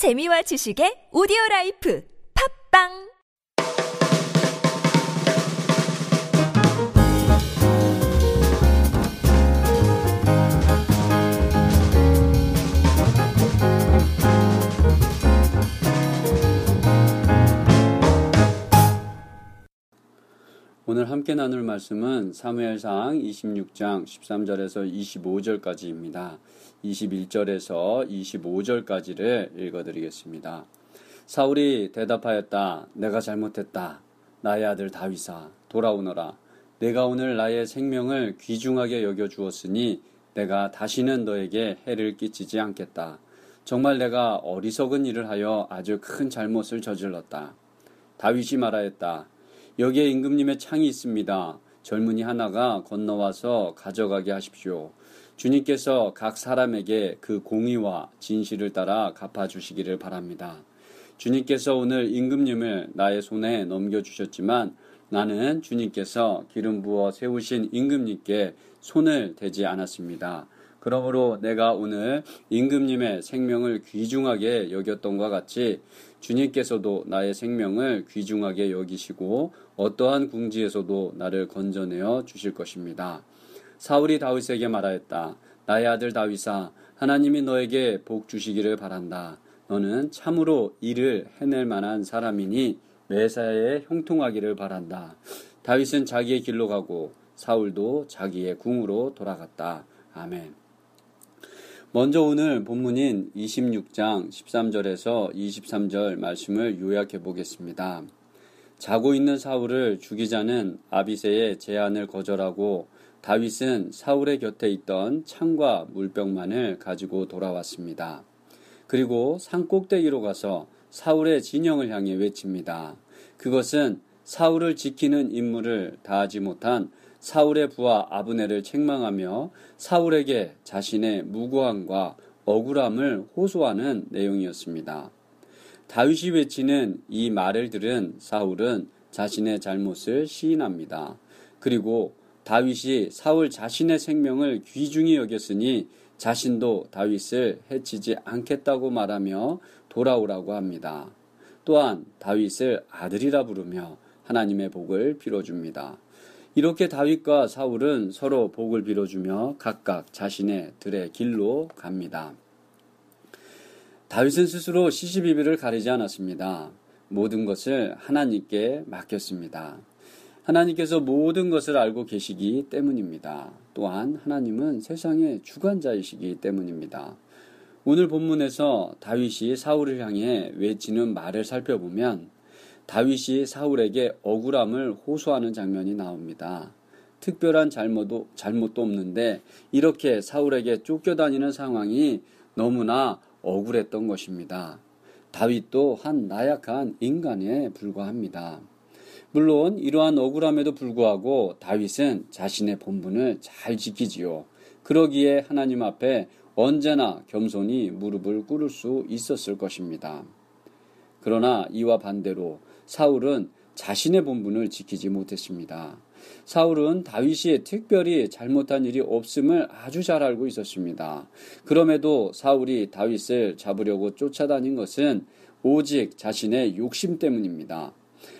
재미와 지식의 오디오 라이프. 팝빵 오늘 함께 나눌 말씀은 사무엘상 26장 13절에서 25절까지입니다. 21절에서 25절까지를 읽어드리겠습니다. 사울이 대답하였다. 내가 잘못했다. 나의 아들 다윗아 돌아오너라. 내가 오늘 나의 생명을 귀중하게 여겨 주었으니 내가 다시는 너에게 해를 끼치지 않겠다. 정말 내가 어리석은 일을 하여 아주 큰 잘못을 저질렀다. 다윗이 말하였다. 여기에 임금님의 창이 있습니다. 젊은이 하나가 건너와서 가져가게 하십시오. 주님께서 각 사람에게 그 공의와 진실을 따라 갚아주시기를 바랍니다. 주님께서 오늘 임금님을 나의 손에 넘겨주셨지만 나는 주님께서 기름 부어 세우신 임금님께 손을 대지 않았습니다. 그러므로 내가 오늘 임금님의 생명을 귀중하게 여겼던 것 같이 주님께서도 나의 생명을 귀중하게 여기시고 어떠한 궁지에서도 나를 건져내어 주실 것입니다. 사울이 다윗에게 말하였다. 나의 아들 다윗아, 하나님이 너에게 복 주시기를 바란다. 너는 참으로 일을 해낼 만한 사람이니 매사에 형통하기를 바란다. 다윗은 자기의 길로 가고 사울도 자기의 궁으로 돌아갔다. 아멘. 먼저 오늘 본문인 26장 13절에서 23절 말씀을 요약해 보겠습니다. 자고 있는 사울을 죽이자는 아비세의 제안을 거절하고 다윗은 사울의 곁에 있던 창과 물병만을 가지고 돌아왔습니다. 그리고 산 꼭대기로 가서 사울의 진영을 향해 외칩니다. 그것은 사울을 지키는 임무를 다하지 못한 사울의 부하 아브네를 책망하며 사울에게 자신의 무고함과 억울함을 호소하는 내용이었습니다. 다윗이 외치는 이 말을 들은 사울은 자신의 잘못을 시인합니다. 그리고 다윗이 사울 자신의 생명을 귀중히 여겼으니 자신도 다윗을 해치지 않겠다고 말하며 돌아오라고 합니다. 또한 다윗을 아들이라 부르며 하나님의 복을 빌어줍니다. 이렇게 다윗과 사울은 서로 복을 빌어주며 각각 자신의 들의 길로 갑니다. 다윗은 스스로 시시비비를 가리지 않았습니다. 모든 것을 하나님께 맡겼습니다. 하나님께서 모든 것을 알고 계시기 때문입니다. 또한 하나님은 세상의 주관자이시기 때문입니다. 오늘 본문에서 다윗이 사울을 향해 외치는 말을 살펴보면 다윗이 사울에게 억울함을 호소하는 장면이 나옵니다. 특별한 잘못도, 잘못도 없는데 이렇게 사울에게 쫓겨다니는 상황이 너무나 억울했던 것입니다. 다윗도 한 나약한 인간에 불과합니다. 물론 이러한 억울함에도 불구하고 다윗은 자신의 본분을 잘 지키지요. 그러기에 하나님 앞에 언제나 겸손히 무릎을 꿇을 수 있었을 것입니다. 그러나 이와 반대로 사울은 자신의 본분을 지키지 못했습니다. 사울은 다윗이 특별히 잘못한 일이 없음을 아주 잘 알고 있었습니다. 그럼에도 사울이 다윗을 잡으려고 쫓아다닌 것은 오직 자신의 욕심 때문입니다.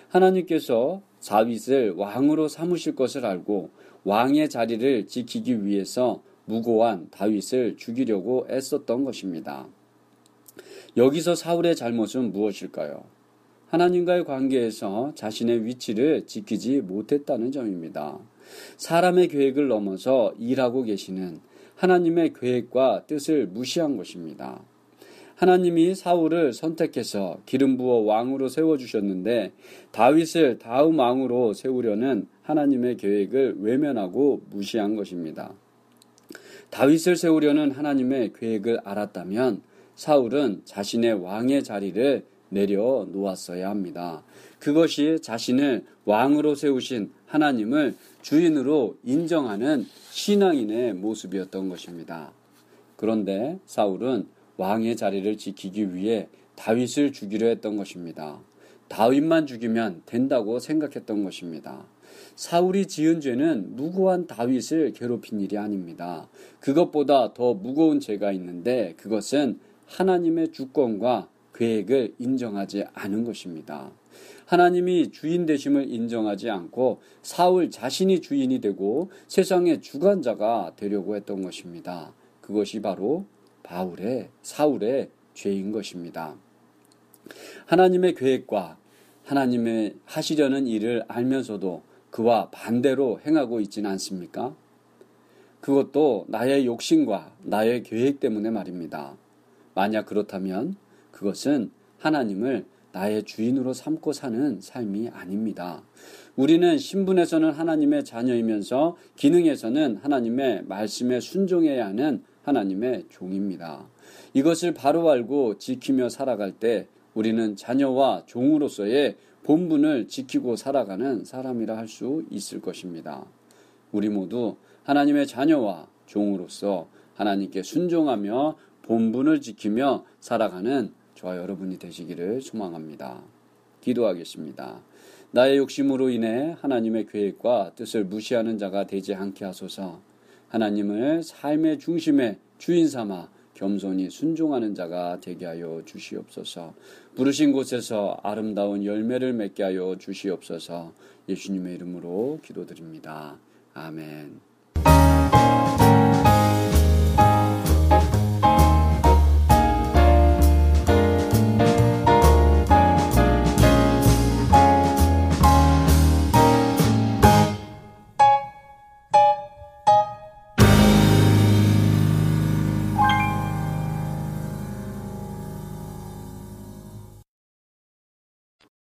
하나님께서 다윗을 왕으로 삼으실 것을 알고 왕의 자리를 지키기 위해서 무고한 다윗을 죽이려고 애썼던 것입니다. 여기서 사울의 잘못은 무엇일까요? 하나님과의 관계에서 자신의 위치를 지키지 못했다는 점입니다. 사람의 계획을 넘어서 일하고 계시는 하나님의 계획과 뜻을 무시한 것입니다. 하나님이 사울을 선택해서 기름 부어 왕으로 세워 주셨는데 다윗을 다음 왕으로 세우려는 하나님의 계획을 외면하고 무시한 것입니다. 다윗을 세우려는 하나님의 계획을 알았다면 사울은 자신의 왕의 자리를 내려놓았어야 합니다. 그것이 자신을 왕으로 세우신 하나님을 주인으로 인정하는 신앙인의 모습이었던 것입니다. 그런데 사울은 왕의 자리를 지키기 위해 다윗을 죽이려 했던 것입니다. 다윗만 죽이면 된다고 생각했던 것입니다. 사울이 지은 죄는 무고한 다윗을 괴롭힌 일이 아닙니다. 그것보다 더 무거운 죄가 있는데 그것은 하나님의 주권과 계획을 인정하지 않은 것입니다. 하나님이 주인 되심을 인정하지 않고 사울 자신이 주인이 되고 세상의 주관자가 되려고 했던 것입니다. 그것이 바로 바울의 사울의 죄인 것입니다. 하나님의 계획과 하나님의 하시려는 일을 알면서도 그와 반대로 행하고 있지는 않습니까? 그것도 나의 욕심과 나의 계획 때문에 말입니다. 만약 그렇다면 그것은 하나님을 나의 주인으로 삼고 사는 삶이 아닙니다. 우리는 신분에서는 하나님의 자녀이면서 기능에서는 하나님의 말씀에 순종해야 하는 하나님의 종입니다. 이것을 바로 알고 지키며 살아갈 때 우리는 자녀와 종으로서의 본분을 지키고 살아가는 사람이라 할 수 있을 것입니다. 우리 모두 하나님의 자녀와 종으로서 하나님께 순종하며 본분을 지키며 살아가는 저와 여러분이 되시기를 소망합니다. 기도하겠습니다. 나의 욕심으로 인해 하나님의 계획과 뜻을 무시하는 자가 되지 않게 하소서 하나님을 삶의 중심에 주인 삼아 겸손히 순종하는 자가 되게 하여 주시옵소서. 부르신 곳에서 아름다운 열매를 맺게 하여 주시옵소서. 예수님의 이름으로 기도드립니다. 아멘.